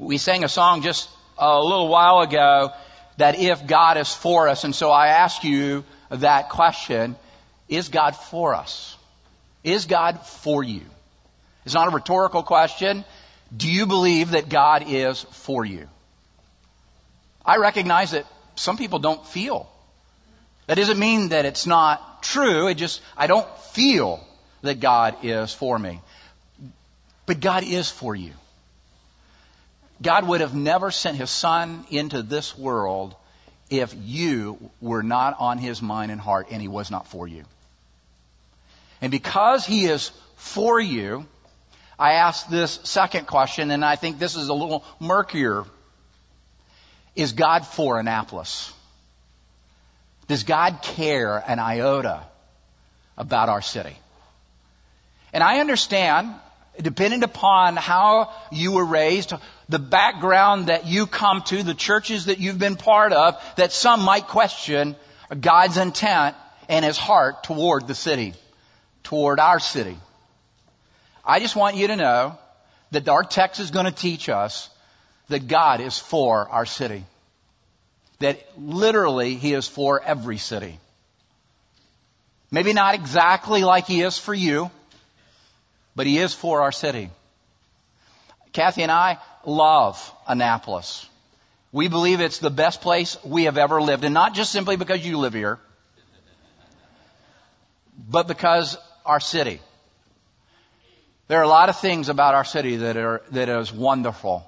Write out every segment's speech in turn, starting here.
We sang a song just a little while ago that if God is for us, and so I ask you that question, is God for us? Is God for you? It's not a rhetorical question. Do you believe that God is for you? I recognize that some people don't feel. That doesn't mean that it's not true. It just, I don't feel that God is for me. But God is for you. God would have never sent his son into this world if you were not on his mind and heart and he was not for you. And because he is for you, I ask this second question, and I think this is a little murkier. Is God for Annapolis? Does God care an iota about our city? And I understand, depending upon how you were raised, the background that you come to, the churches that you've been part of, that some might question God's intent and his heart toward the city, toward our city. I just want you to know that our text is going to teach us that God is for our city. That literally He is for every city. Maybe not exactly like He is for you, but He is for our city. Kathy and I love Annapolis. We believe it's the best place we have ever lived, and not just simply because you live here, but because our city. There are a lot of things about our city that are, that is wonderful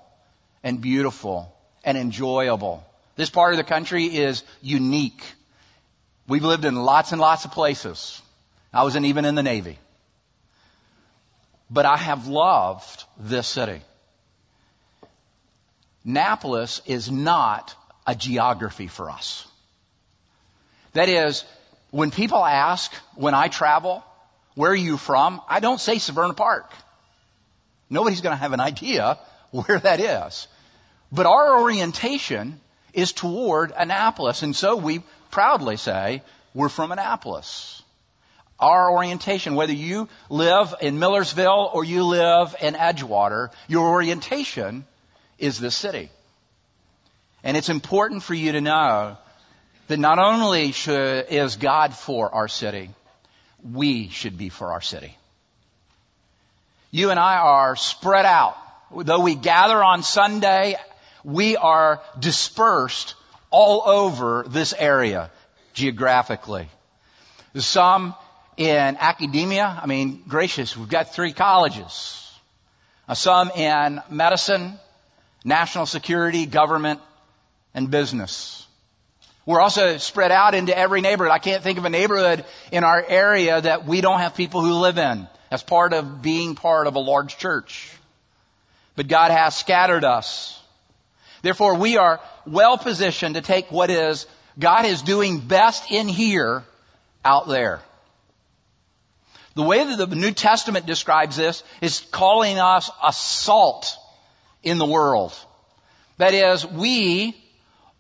and beautiful and enjoyable. This part of the country is unique. We've lived in lots and lots of places. I wasn't even in the Navy. But I have loved this city. Annapolis is not a geography for us. That is, when people ask, when I travel, where are you from? I don't say Severna Park. Nobody's going to have an idea where that is. But our orientation is toward Annapolis, and so we proudly say we're from Annapolis. Our orientation, whether you live in Millersville or you live in Edgewater, your orientation is this city. And it's important for you to know that not only should, is God for our city, we should be for our city. You and I are spread out. Though we gather on Sunday, we are dispersed all over this area geographically. Some in academia, I mean, gracious, we've got three colleges. Some in medicine, national security, government, and business. We're also spread out into every neighborhood. I can't think of a neighborhood in our area that we don't have people who live in as part of being part of a large church. But God has scattered us. Therefore, we are well positioned to take what is God is doing best in here out there. The way that the New Testament describes this is calling us a salt in the world. That is, we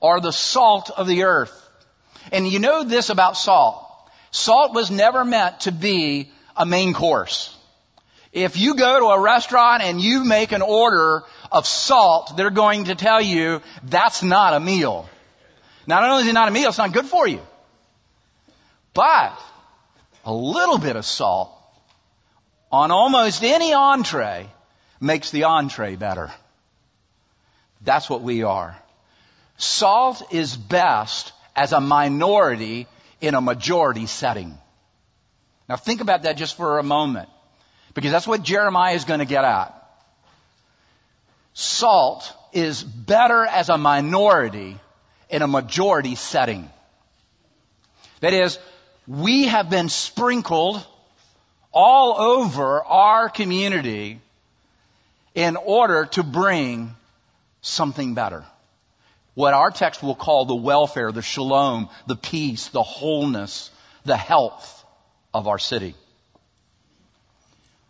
are the salt of the earth. And you know this about salt. Salt was never meant to be a main course. If you go to a restaurant and you make an order of salt, they're going to tell you that's not a meal. Not only is it not a meal, it's not good for you. But a little bit of salt on almost any entree makes the entree better. That's what we are. Salt is best as a minority in a majority setting. Now think about that just for a moment. Because that's what Jeremiah is going to get at. Salt is better as a minority in a majority setting. That is, we have been sprinkled all over our community in order to bring something better. What our text will call the welfare, the shalom, the peace, the wholeness, the health of our city.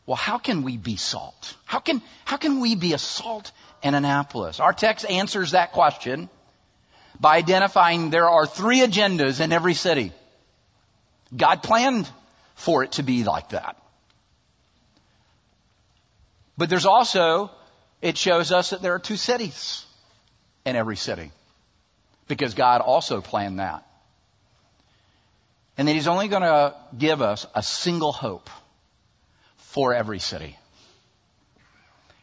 Well, how can we be salt? How can, how can we be a salt in Annapolis? Our text answers that question by identifying there are three agendas in every city. God planned for it to be like that. But there's also it shows us that there are two cities in every city. Because God also planned that. And that He's only going to give us a single hope for every city.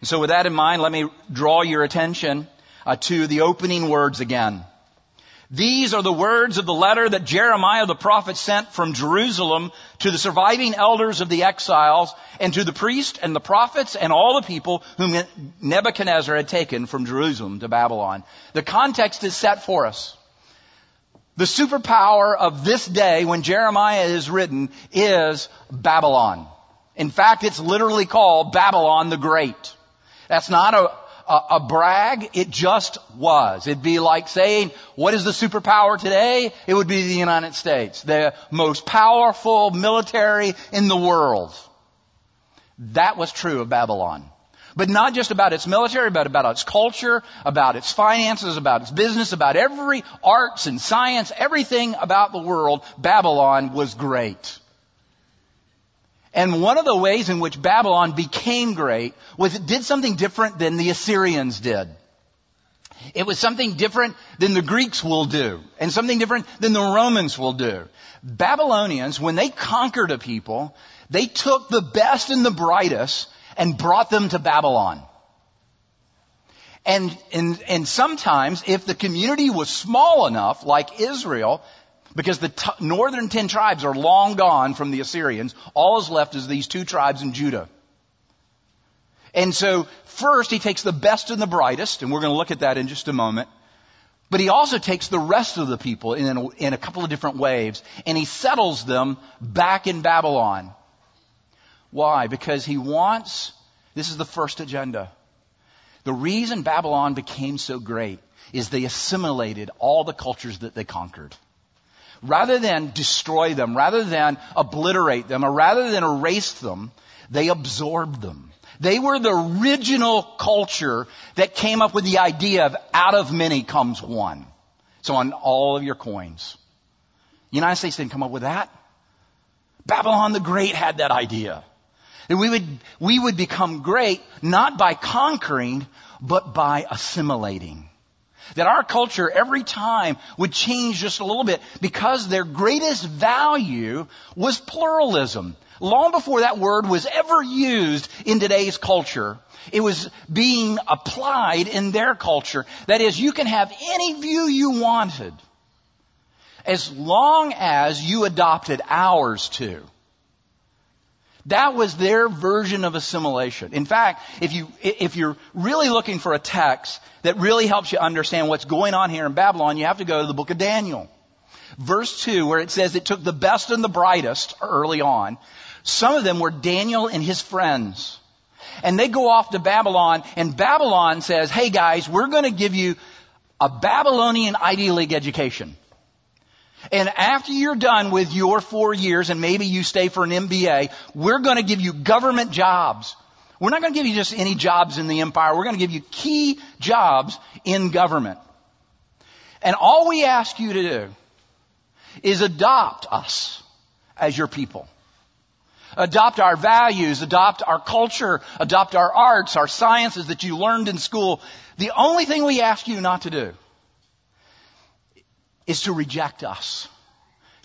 And so with that in mind, let me draw your attention uh, to the opening words again. These are the words of the letter that Jeremiah the prophet sent from Jerusalem to the surviving elders of the exiles and to the priests and the prophets and all the people whom Nebuchadnezzar had taken from Jerusalem to Babylon. The context is set for us. The superpower of this day when Jeremiah is written is Babylon. In fact, it's literally called Babylon the Great. That's not a, a, a, brag. It just was. It'd be like saying, what is the superpower today? It would be the United States, the most powerful military in the world. That was true of Babylon. But not just about its military, but about its culture, about its finances, about its business, about every arts and science, everything about the world, Babylon was great. And one of the ways in which Babylon became great was it did something different than the Assyrians did. It was something different than the Greeks will do, and something different than the Romans will do. Babylonians, when they conquered a people, they took the best and the brightest and brought them to Babylon. And, and, and sometimes, if the community was small enough, like Israel, because the t- northern ten tribes are long gone from the Assyrians. All is left is these two tribes in Judah. And so first he takes the best and the brightest, and we're going to look at that in just a moment. But he also takes the rest of the people in a, in a couple of different waves, and he settles them back in Babylon. Why? Because he wants, this is the first agenda. The reason Babylon became so great is they assimilated all the cultures that they conquered rather than destroy them, rather than obliterate them, or rather than erase them, they absorbed them. They were the original culture that came up with the idea of out of many comes one. So on all of your coins. The United States didn't come up with that. Babylon the Great had that idea. That we would, we would become great not by conquering, but by assimilating. That our culture every time would change just a little bit because their greatest value was pluralism. Long before that word was ever used in today's culture, it was being applied in their culture. That is, you can have any view you wanted as long as you adopted ours too. That was their version of assimilation. In fact, if you, if you're really looking for a text that really helps you understand what's going on here in Babylon, you have to go to the book of Daniel. Verse 2, where it says it took the best and the brightest early on. Some of them were Daniel and his friends. And they go off to Babylon, and Babylon says, hey guys, we're gonna give you a Babylonian Ivy League education. And after you're done with your four years and maybe you stay for an MBA, we're going to give you government jobs. We're not going to give you just any jobs in the empire. We're going to give you key jobs in government. And all we ask you to do is adopt us as your people. Adopt our values, adopt our culture, adopt our arts, our sciences that you learned in school. The only thing we ask you not to do is to reject us.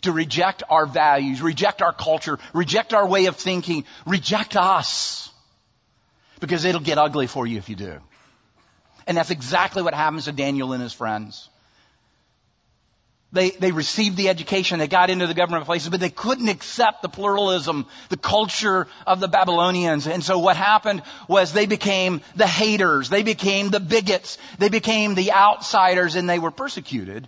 To reject our values, reject our culture, reject our way of thinking, reject us. Because it'll get ugly for you if you do. And that's exactly what happens to Daniel and his friends. They, they received the education, they got into the government places, but they couldn't accept the pluralism, the culture of the Babylonians. And so what happened was they became the haters, they became the bigots, they became the outsiders, and they were persecuted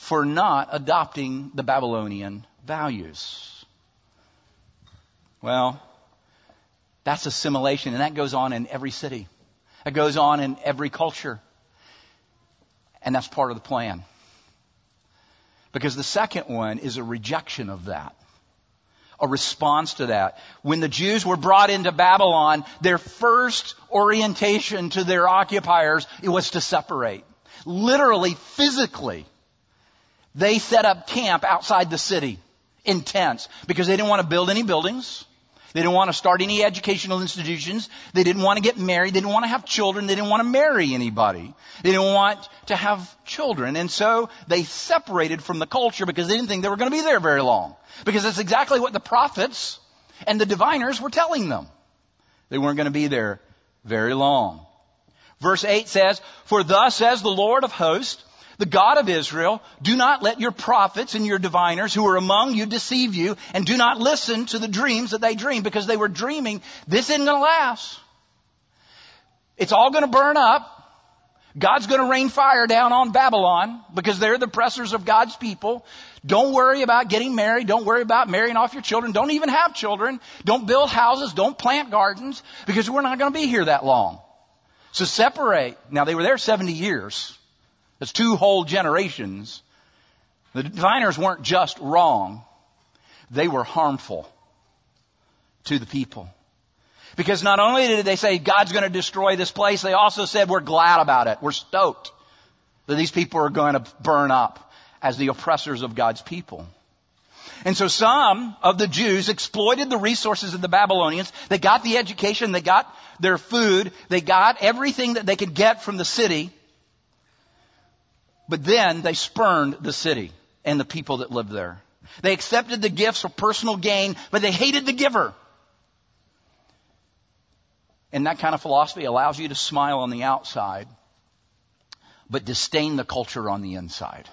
for not adopting the Babylonian values. Well, that's assimilation, and that goes on in every city. It goes on in every culture. And that's part of the plan. Because the second one is a rejection of that. A response to that. When the Jews were brought into Babylon, their first orientation to their occupiers, was to separate. Literally, physically. They set up camp outside the city in tents because they didn't want to build any buildings. They didn't want to start any educational institutions. They didn't want to get married. They didn't want to have children. They didn't want to marry anybody. They didn't want to have children. And so they separated from the culture because they didn't think they were going to be there very long. Because that's exactly what the prophets and the diviners were telling them. They weren't going to be there very long. Verse 8 says, For thus says the Lord of hosts, the God of Israel, do not let your prophets and your diviners who are among you deceive you, and do not listen to the dreams that they dream, because they were dreaming, this isn't going to last. It's all going to burn up. God's going to rain fire down on Babylon because they're the oppressors of God's people. Don't worry about getting married. Don't worry about marrying off your children. Don't even have children. Don't build houses. Don't plant gardens because we're not going to be here that long. So separate. Now they were there 70 years. That's two whole generations. The diviners weren't just wrong. They were harmful to the people. Because not only did they say God's going to destroy this place, they also said we're glad about it. We're stoked that these people are going to burn up as the oppressors of God's people. And so some of the Jews exploited the resources of the Babylonians. They got the education, they got their food, they got everything that they could get from the city. But then they spurned the city and the people that lived there. They accepted the gifts for personal gain, but they hated the giver. And that kind of philosophy allows you to smile on the outside, but disdain the culture on the inside.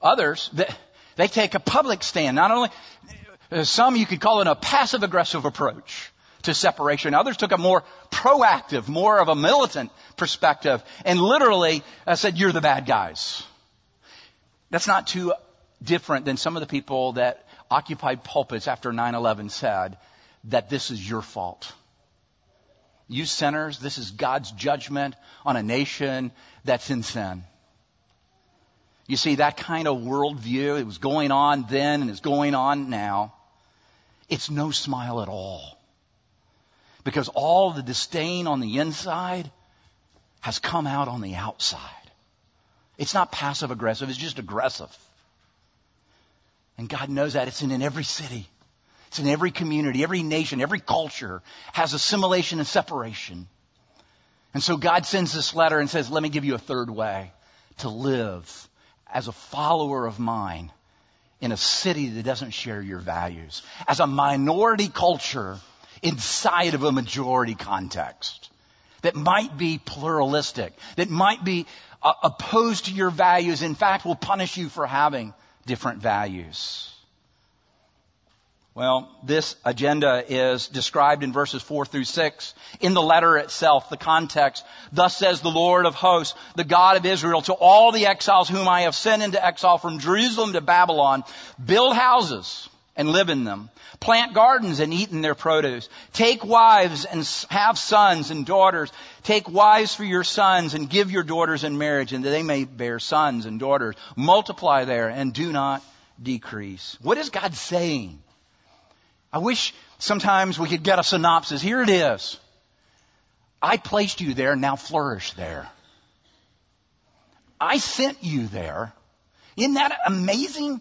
Others, they, take a public stand. Not only, some you could call it a passive aggressive approach to separation. Others took a more proactive, more of a militant perspective and literally uh, said, you're the bad guys. That's not too different than some of the people that occupied pulpits after 9-11 said that this is your fault. You sinners, this is God's judgment on a nation that's in sin. You see, that kind of worldview, it was going on then and is going on now. It's no smile at all. Because all the disdain on the inside has come out on the outside. It's not passive aggressive, it's just aggressive. And God knows that. It's in, in every city. It's in every community, every nation, every culture has assimilation and separation. And so God sends this letter and says, let me give you a third way to live as a follower of mine in a city that doesn't share your values. As a minority culture inside of a majority context that might be pluralistic, that might be uh, opposed to your values, in fact will punish you for having different values. Well, this agenda is described in verses 4 through 6. In the letter itself, the context, thus says the Lord of hosts, the God of Israel, to all the exiles whom I have sent into exile from Jerusalem to Babylon, build houses and live in them. Plant gardens and eat in their produce. Take wives and have sons and daughters. Take wives for your sons and give your daughters in marriage and that they may bear sons and daughters. Multiply there and do not decrease. What is God saying? I wish sometimes we could get a synopsis. Here it is. I placed you there, now flourish there. I sent you there. Isn't that amazing?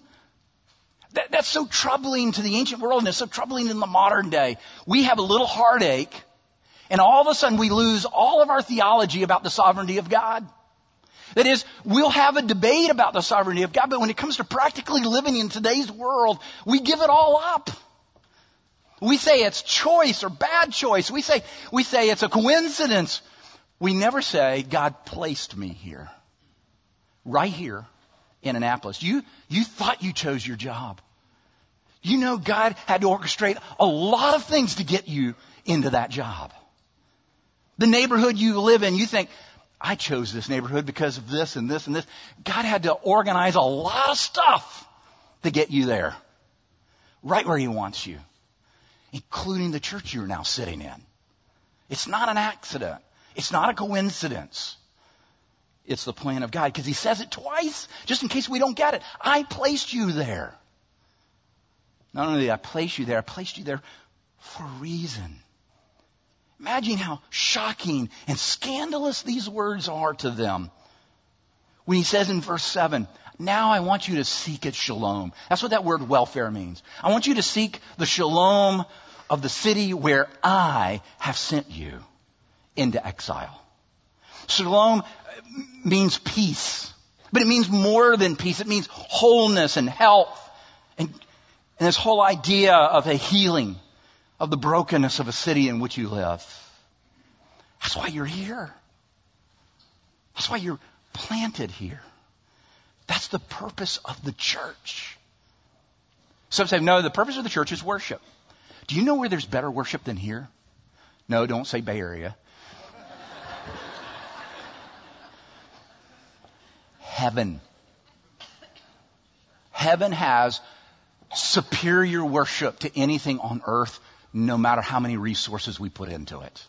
That, that's so troubling to the ancient world and it's so troubling in the modern day. We have a little heartache and all of a sudden we lose all of our theology about the sovereignty of God. That is, we'll have a debate about the sovereignty of God, but when it comes to practically living in today's world, we give it all up. We say it's choice or bad choice. We say, we say it's a coincidence. We never say God placed me here. Right here in Annapolis. You, you thought you chose your job. You know God had to orchestrate a lot of things to get you into that job. The neighborhood you live in, you think, I chose this neighborhood because of this and this and this. God had to organize a lot of stuff to get you there. Right where He wants you including the church you're now sitting in. It's not an accident. It's not a coincidence. It's the plan of God because he says it twice just in case we don't get it. I placed you there. Not only did I place you there, I placed you there for a reason. Imagine how shocking and scandalous these words are to them. When he says in verse 7, Now I want you to seek its shalom. That's what that word welfare means. I want you to seek the shalom of the city where I have sent you into exile. Shalom means peace, but it means more than peace. It means wholeness and health and, and this whole idea of a healing of the brokenness of a city in which you live. That's why you're here. That's why you're planted here. That's the purpose of the church. Some say, no, the purpose of the church is worship. Do you know where there's better worship than here? No, don't say Bay Area. Heaven. Heaven has superior worship to anything on earth, no matter how many resources we put into it.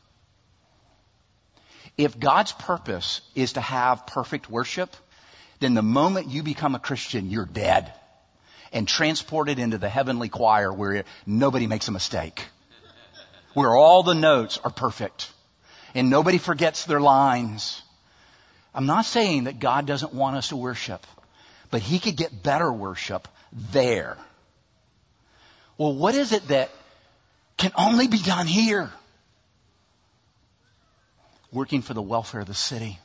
If God's purpose is to have perfect worship, then the moment you become a Christian, you're dead and transported into the heavenly choir where nobody makes a mistake, where all the notes are perfect and nobody forgets their lines. I'm not saying that God doesn't want us to worship, but He could get better worship there. Well, what is it that can only be done here? Working for the welfare of the city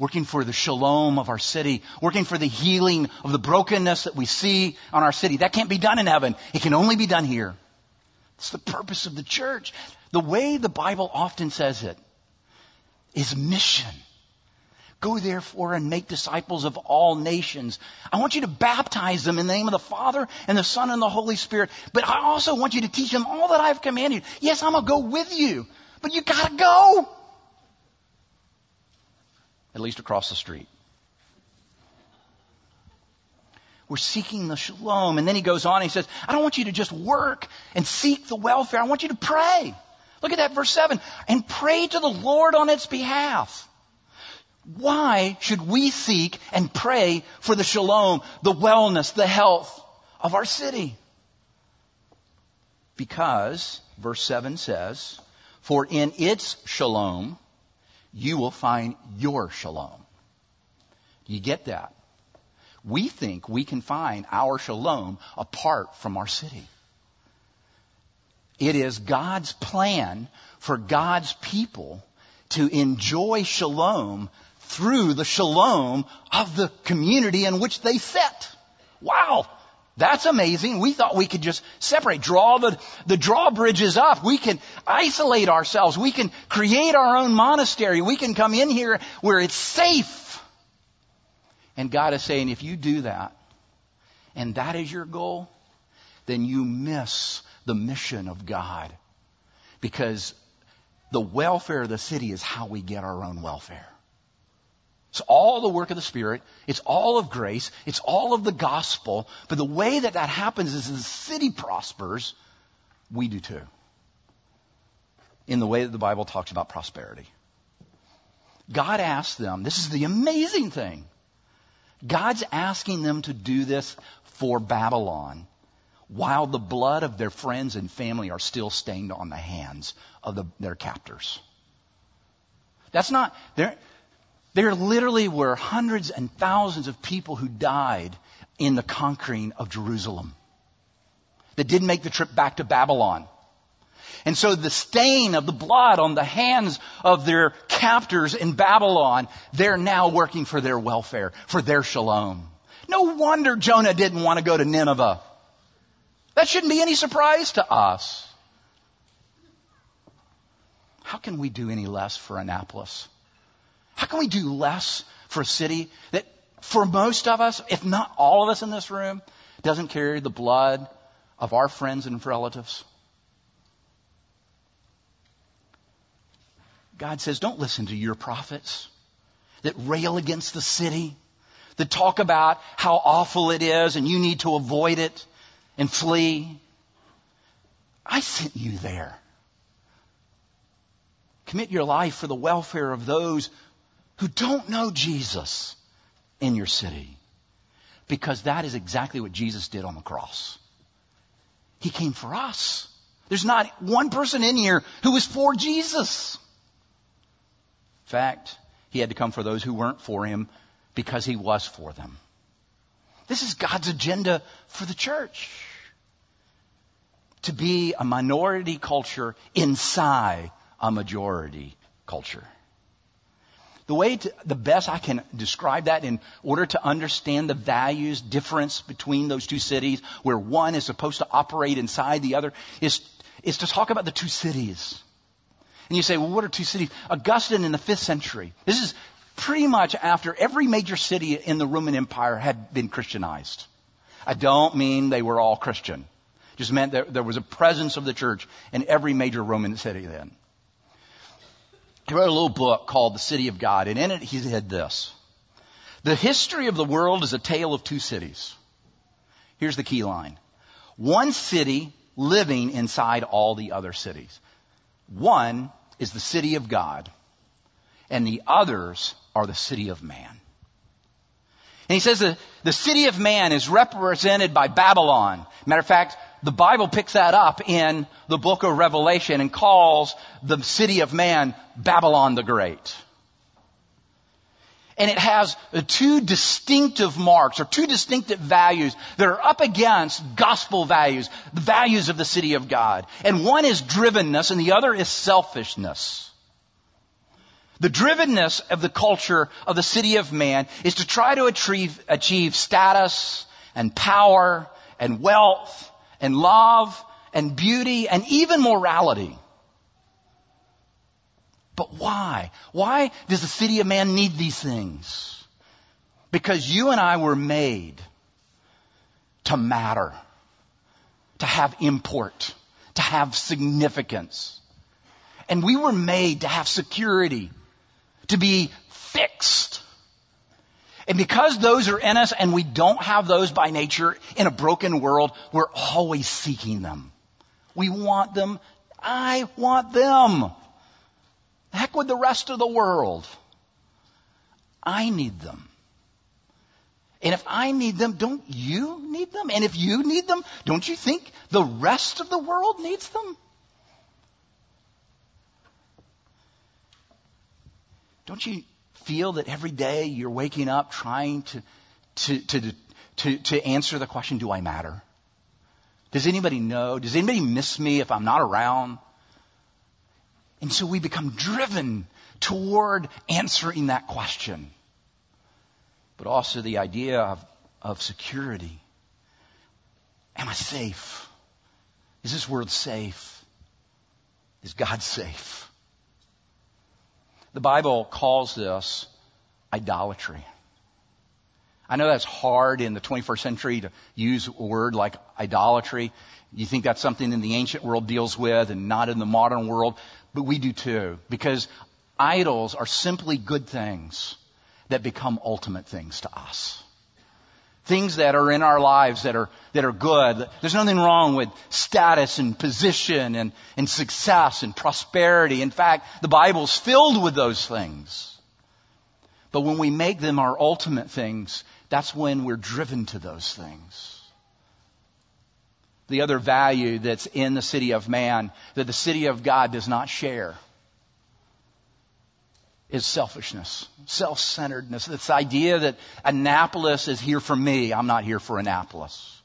working for the shalom of our city, working for the healing of the brokenness that we see on our city. That can't be done in heaven. It can only be done here. It's the purpose of the church. The way the Bible often says it is mission. Go therefore and make disciples of all nations. I want you to baptize them in the name of the Father and the Son and the Holy Spirit. But I also want you to teach them all that I've commanded. Yes, I'm going to go with you, but you got to go at least across the street. We're seeking the shalom. And then he goes on he says, I don't want you to just work and seek the welfare. I want you to pray. Look at that verse 7. And pray to the Lord on its behalf. Why should we seek and pray for the shalom, the wellness, the health of our city? Because, verse 7 says, For in its shalom, you will find your shalom. You get that? We think we can find our shalom apart from our city. It is God's plan for God's people to enjoy shalom through the shalom of the community in which they sit. Wow! That's amazing. We thought we could just separate, draw the, the drawbridges up. We can isolate ourselves. We can create our own monastery. We can come in here where it's safe. And God is saying, if you do that, and that is your goal, then you miss the mission of God. Because the welfare of the city is how we get our own welfare. It's all the work of the Spirit. It's all of grace. It's all of the gospel. But the way that that happens is the city prospers, we do too. In the way that the Bible talks about prosperity. God asked them, this is the amazing thing. God's asking them to do this for Babylon while the blood of their friends and family are still stained on the hands of the, their captors. That's not, there literally were hundreds and thousands of people who died in the conquering of Jerusalem that didn't make the trip back to Babylon. And so the stain of the blood on the hands of their captors in Babylon, they're now working for their welfare, for their shalom. No wonder Jonah didn't want to go to Nineveh. That shouldn't be any surprise to us. How can we do any less for Annapolis? How can we do less for a city that, for most of us, if not all of us in this room, doesn't carry the blood of our friends and relatives? God says, don't listen to your prophets that rail against the city, that talk about how awful it is and you need to avoid it and flee. I sent you there. Commit your life for the welfare of those who don't know Jesus in your city. Because that is exactly what Jesus did on the cross. He came for us. There's not one person in here who was for Jesus. In fact, he had to come for those who weren't for him because he was for them. This is God's agenda for the church. To be a minority culture inside a majority culture. The way to, the best I can describe that in order to understand the values difference between those two cities, where one is supposed to operate inside the other, is, is to talk about the two cities. And you say, well, what are two cities? Augustine in the fifth century. This is pretty much after every major city in the Roman Empire had been Christianized. I don't mean they were all Christian. Just meant that there was a presence of the church in every major Roman city then. He wrote a little book called The City of God, and in it he said this. The history of the world is a tale of two cities. Here's the key line. One city living inside all the other cities. One is the city of God, and the others are the city of man. And he says that the city of man is represented by Babylon. Matter of fact, the Bible picks that up in the book of Revelation and calls the city of man Babylon the Great. And it has two distinctive marks or two distinctive values that are up against gospel values, the values of the city of God. And one is drivenness and the other is selfishness. The drivenness of the culture of the city of man is to try to achieve, achieve status and power and wealth and love and beauty and even morality. But why? Why does the city of man need these things? Because you and I were made to matter, to have import, to have significance. And we were made to have security, to be fixed. And because those are in us and we don't have those by nature in a broken world, we're always seeking them. We want them. I want them. Heck with the rest of the world. I need them. And if I need them, don't you need them? And if you need them, don't you think the rest of the world needs them? Don't you feel that every day you're waking up trying to, to, to, to, to answer the question, do I matter? Does anybody know? Does anybody miss me if I'm not around? And so we become driven toward answering that question. But also the idea of, of security. Am I safe? Is this world safe? Is God safe? The Bible calls this idolatry. I know that's hard in the 21st century to use a word like idolatry. You think that's something in the ancient world deals with and not in the modern world. But we do too. Because idols are simply good things that become ultimate things to us. Things that are in our lives that are, that are good. There's nothing wrong with status and position and, and success and prosperity. In fact, the Bible's filled with those things. But when we make them our ultimate things, that's when we're driven to those things the other value that's in the city of man that the city of God does not share is selfishness, self-centeredness. This idea that Annapolis is here for me. I'm not here for Annapolis.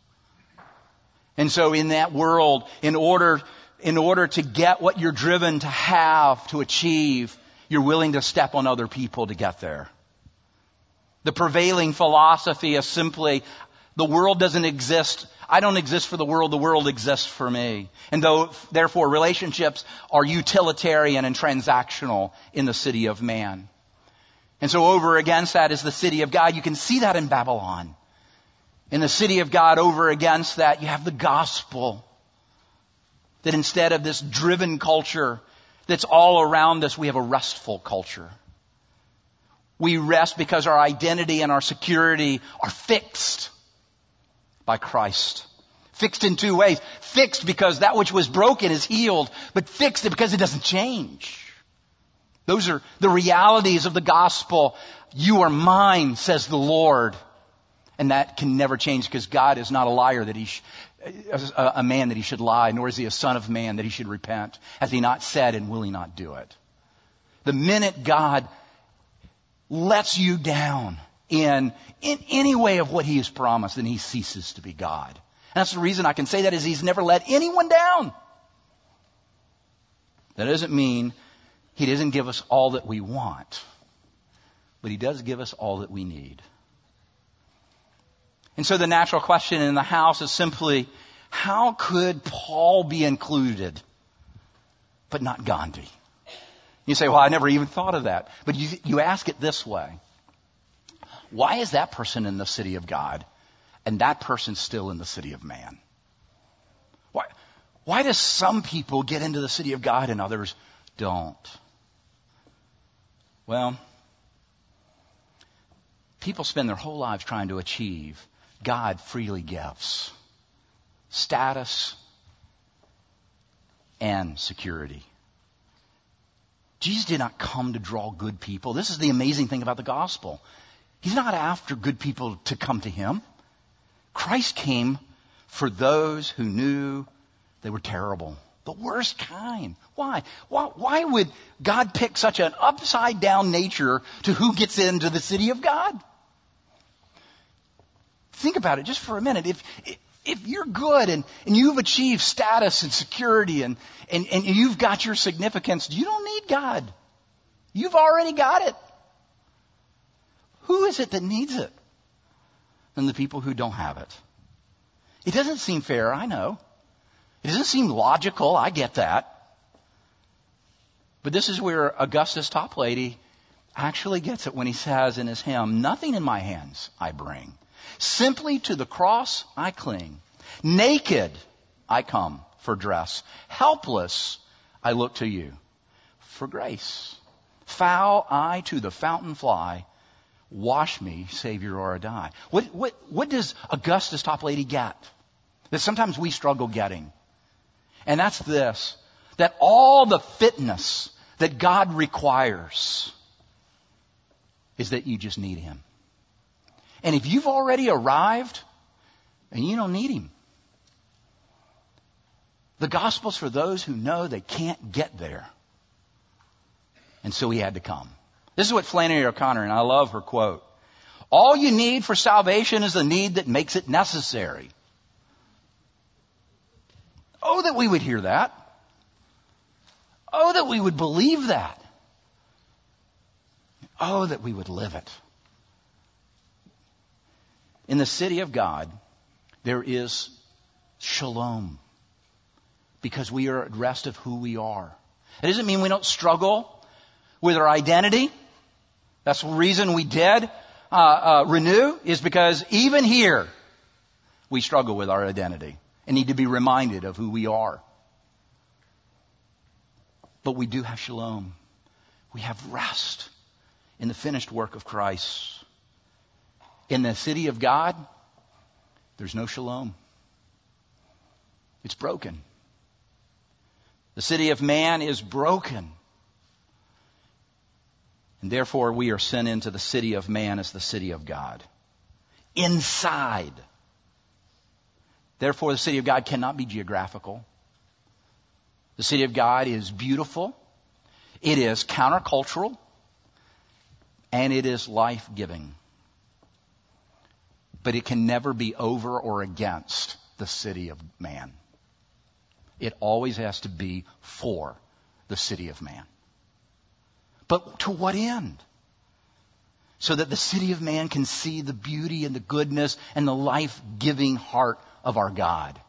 And so in that world, in order, in order to get what you're driven to have, to achieve, you're willing to step on other people to get there. The prevailing philosophy is simply, the world doesn't exist. I don't exist for the world. The world exists for me. And though, therefore, relationships are utilitarian and transactional in the city of man. And so over against that is the city of God. You can see that in Babylon. In the city of God, over against that, you have the gospel. That instead of this driven culture that's all around us, we have a restful culture. We rest because our identity and our security are fixed by Christ. Fixed in two ways. Fixed because that which was broken is healed, but fixed because it doesn't change. Those are the realities of the gospel. You are mine, says the Lord. And that can never change because God is not a liar that he, sh- a man that he should lie, nor is he a son of man that he should repent. Has he not said and will he not do it? The minute God lets you down, in, in any way of what he has promised, then he ceases to be God. And that's the reason I can say that is he's never let anyone down. That doesn't mean he doesn't give us all that we want, but he does give us all that we need. And so the natural question in the house is simply, how could Paul be included, but not Gandhi? You say, well, I never even thought of that. But you, you ask it this way. Why is that person in the city of God and that person still in the city of man? Why, why does some people get into the city of God and others don't? Well, people spend their whole lives trying to achieve. God freely gives status and security. Jesus did not come to draw good people. This is the amazing thing about the gospel. He's not after good people to come to him. Christ came for those who knew they were terrible. The worst kind. Why? Why, why would God pick such an upside down nature to who gets into the city of God? Think about it just for a minute. If, if you're good and, and you've achieved status and security and, and, and you've got your significance, you don't need God. You've already got it. Who is it that needs it? Than the people who don't have it. It doesn't seem fair, I know. It doesn't seem logical, I get that. But this is where Augustus Toplady actually gets it when he says in his hymn, Nothing in my hands I bring. Simply to the cross I cling. Naked I come for dress. Helpless I look to you for grace. Foul I to the fountain fly. Wash me, Savior, or I die. What, what, what does Augustus Toplady get? That sometimes we struggle getting. And that's this. That all the fitness that God requires is that you just need Him. And if you've already arrived and you don't need Him, the gospel's for those who know they can't get there. And so He had to come. This is what Flannery O'Connor, and I love her quote. All you need for salvation is the need that makes it necessary. Oh, that we would hear that. Oh, that we would believe that. Oh, that we would live it. In the city of God, there is shalom because we are at rest of who we are. It doesn't mean we don't struggle with our identity. That's the reason we did uh, uh, renew is because even here we struggle with our identity and need to be reminded of who we are. But we do have shalom. We have rest in the finished work of Christ. In the city of God, there's no shalom. It's broken. The city of man is broken. And therefore, we are sent into the city of man as the city of God. Inside. Therefore, the city of God cannot be geographical. The city of God is beautiful. It is countercultural. And it is life giving. But it can never be over or against the city of man. It always has to be for the city of man. But to what end? So that the city of man can see the beauty and the goodness and the life giving heart of our God.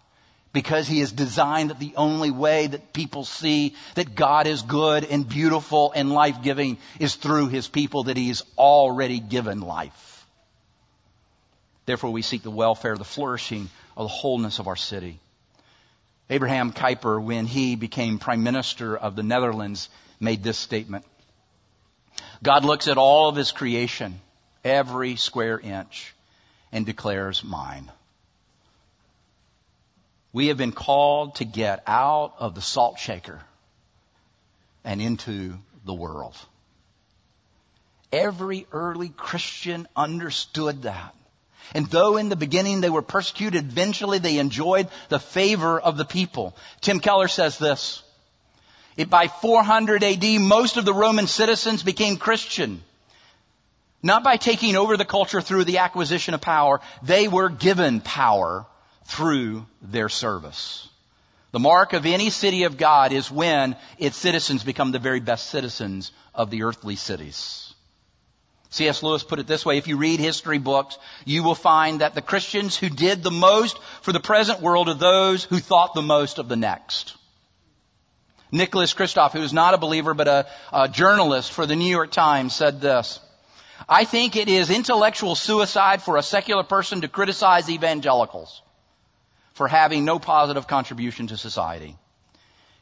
Because he has designed that the only way that people see that God is good and beautiful and life giving is through his people that he's already given life. Therefore, we seek the welfare, the flourishing of the wholeness of our city. Abraham Kuyper, when he became prime minister of the Netherlands, made this statement. God looks at all of his creation, every square inch, and declares mine. We have been called to get out of the salt shaker and into the world. Every early Christian understood that. And though in the beginning they were persecuted, eventually they enjoyed the favor of the people. Tim Keller says this. It, by 400 AD, most of the Roman citizens became Christian. Not by taking over the culture through the acquisition of power. They were given power through their service. The mark of any city of God is when its citizens become the very best citizens of the earthly cities. C.S. Lewis put it this way, if you read history books, you will find that the Christians who did the most for the present world are those who thought the most of the next. Nicholas Kristof, who is not a believer but a, a journalist for the New York Times, said this, I think it is intellectual suicide for a secular person to criticize evangelicals for having no positive contribution to society.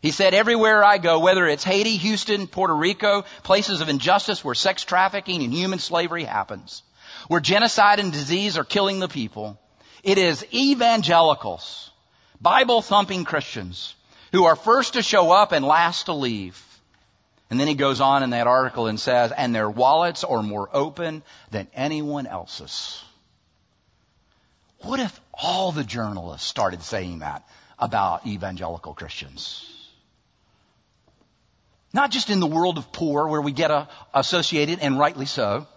He said, everywhere I go, whether it's Haiti, Houston, Puerto Rico, places of injustice where sex trafficking and human slavery happens, where genocide and disease are killing the people, it is evangelicals, Bible thumping Christians who are first to show up and last to leave. And then he goes on in that article and says, and their wallets are more open than anyone else's. What if all the journalists started saying that about evangelical Christians? Not just in the world of poor where we get a, associated and rightly so,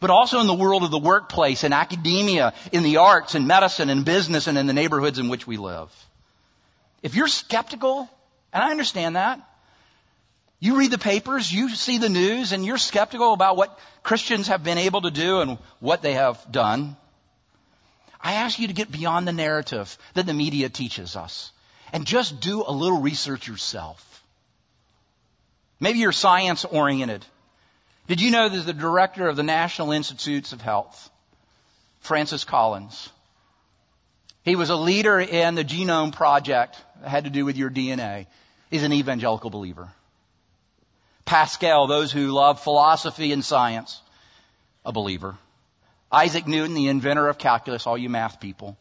but also in the world of the workplace and academia, in the arts and medicine and business and in the neighborhoods in which we live. If you're skeptical, and I understand that, you read the papers, you see the news, and you're skeptical about what Christians have been able to do and what they have done. I ask you to get beyond the narrative that the media teaches us and just do a little research yourself. Maybe you're science oriented. Did you know that the director of the National Institutes of Health, Francis Collins, he was a leader in the genome project that had to do with your DNA, He's an evangelical believer. Pascal, those who love philosophy and science, a believer. Isaac Newton, the inventor of calculus, all you math people,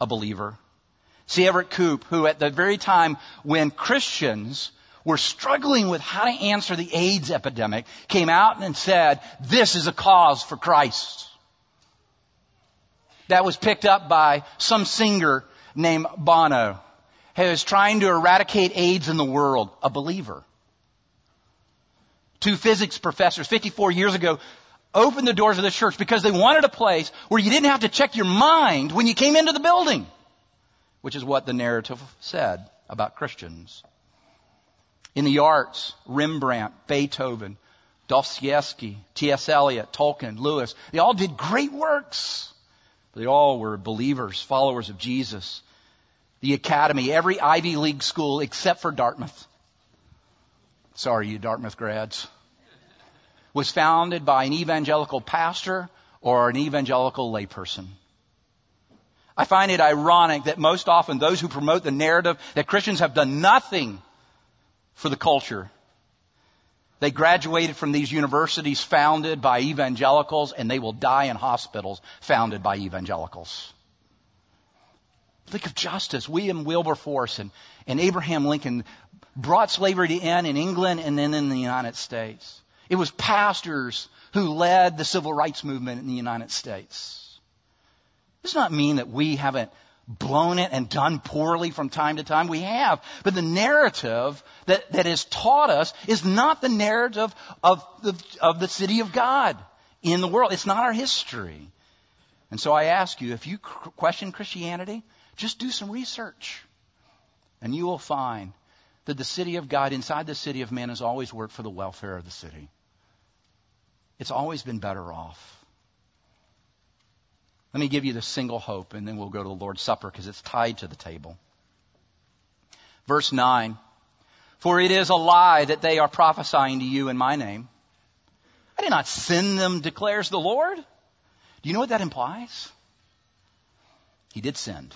a believer. C. Everett Koop, who at the very time when Christians were struggling with how to answer the AIDS epidemic came out and said, this is a cause for Christ. That was picked up by some singer named Bono, who is trying to eradicate AIDS in the world, a believer. Two physics professors 54 years ago opened the doors of the church because they wanted a place where you didn't have to check your mind when you came into the building, which is what the narrative said about Christians. In the arts, Rembrandt, Beethoven, Dostoevsky, T.S. Eliot, Tolkien, Lewis, they all did great works. They all were believers, followers of Jesus. The academy, every Ivy League school except for Dartmouth. Sorry, you Dartmouth grads. Was founded by an evangelical pastor or an evangelical layperson. I find it ironic that most often those who promote the narrative that Christians have done nothing for the culture. They graduated from these universities founded by evangelicals and they will die in hospitals founded by evangelicals. Think of justice. William Wilberforce and, and Abraham Lincoln brought slavery to end in England and then in the United States. It was pastors who led the civil rights movement in the United States. Does not mean that we haven't blown it and done poorly from time to time. We have. But the narrative that, that is taught us is not the narrative of the, of the city of God in the world. It's not our history. And so I ask you, if you question Christianity, just do some research. And you will find that the city of God inside the city of man has always worked for the welfare of the city. It's always been better off. Let me give you the single hope, and then we'll go to the Lord's Supper because it's tied to the table. Verse 9 For it is a lie that they are prophesying to you in my name. I did not send them, declares the Lord. Do you know what that implies? He did send,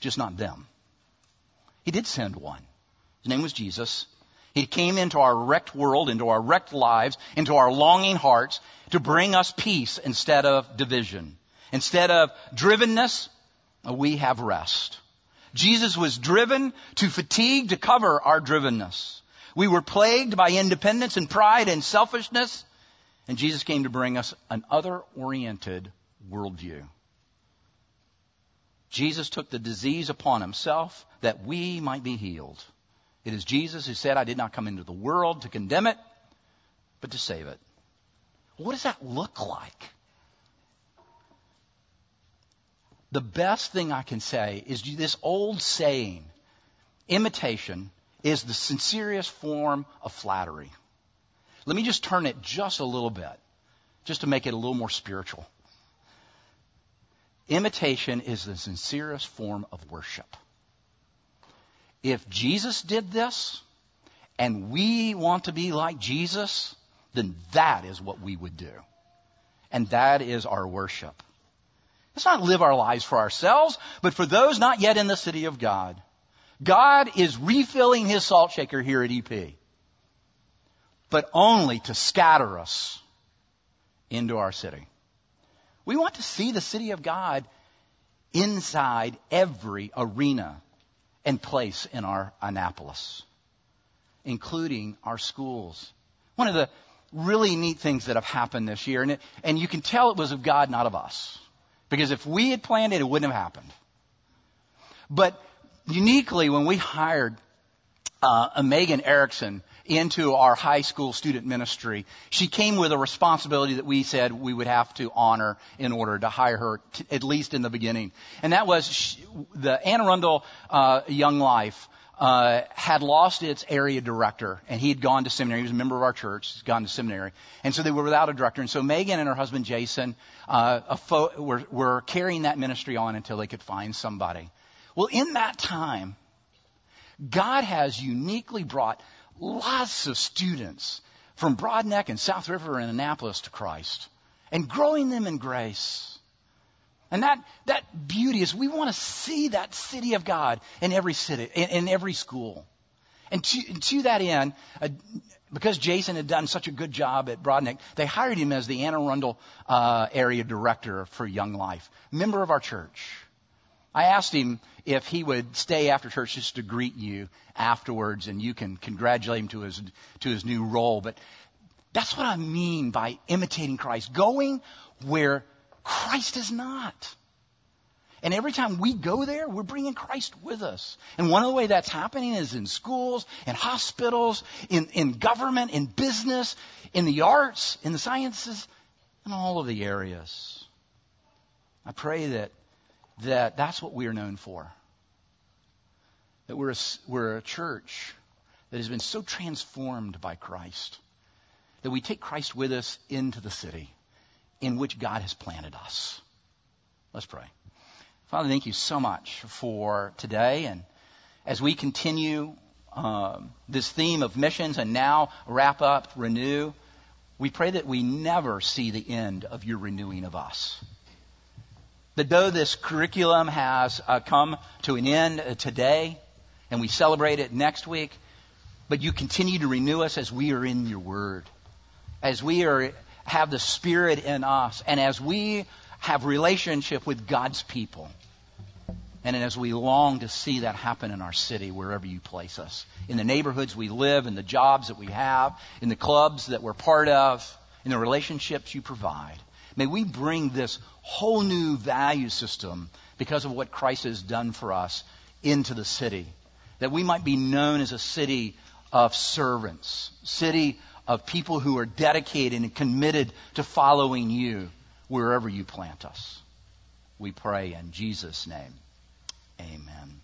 just not them. He did send one. His name was Jesus. He came into our wrecked world, into our wrecked lives, into our longing hearts to bring us peace instead of division. Instead of drivenness, we have rest. Jesus was driven to fatigue to cover our drivenness. We were plagued by independence and pride and selfishness, and Jesus came to bring us an other-oriented worldview. Jesus took the disease upon himself that we might be healed. It is Jesus who said, I did not come into the world to condemn it, but to save it. What does that look like? The best thing I can say is this old saying imitation is the sincerest form of flattery. Let me just turn it just a little bit, just to make it a little more spiritual. Imitation is the sincerest form of worship. If Jesus did this, and we want to be like Jesus, then that is what we would do. And that is our worship. Let's not live our lives for ourselves, but for those not yet in the city of God. God is refilling his salt shaker here at EP, but only to scatter us into our city. We want to see the city of God inside every arena and place in our Annapolis, including our schools. One of the really neat things that have happened this year, and, it, and you can tell it was of God, not of us. Because if we had planned it, it wouldn't have happened. But uniquely, when we hired uh, Megan Erickson into our high school student ministry, she came with a responsibility that we said we would have to honor in order to hire her, t- at least in the beginning. And that was she, the Anne Arundel uh, Young Life uh, had lost its area director, and he had gone to seminary. He was a member of our church. He's gone to seminary, and so they were without a director. And so Megan and her husband Jason uh, fo- were, were carrying that ministry on until they could find somebody. Well, in that time, God has uniquely brought lots of students from Broadneck and South River and Annapolis to Christ, and growing them in grace. And that, that beauty is we want to see that city of God in every city, in, in every school. And to, to that end, uh, because Jason had done such a good job at Broadneck, they hired him as the Anne Arundel uh, area director for Young Life, member of our church. I asked him if he would stay after church just to greet you afterwards, and you can congratulate him to his to his new role. But that's what I mean by imitating Christ, going where Christ is not. And every time we go there, we're bringing Christ with us. And one of the way that's happening is in schools, in hospitals, in, in government, in business, in the arts, in the sciences, in all of the areas. I pray that, that that's what we are known for. That we're a, we're a church that has been so transformed by Christ that we take Christ with us into the city in which God has planted us. Let's pray. Father, thank you so much for today. And as we continue um, this theme of missions and now wrap up, renew, we pray that we never see the end of your renewing of us. That though this curriculum has uh, come to an end today, and we celebrate it next week, but you continue to renew us as we are in your word, as we are have the Spirit in us, and as we have relationship with God's people, and as we long to see that happen in our city, wherever you place us, in the neighborhoods we live, in the jobs that we have, in the clubs that we're part of, in the relationships you provide, may we bring this whole new value system because of what Christ has done for us into the city, that we might be known as a city of servants, city of people who are dedicated and committed to following you wherever you plant us. We pray in Jesus' name. Amen.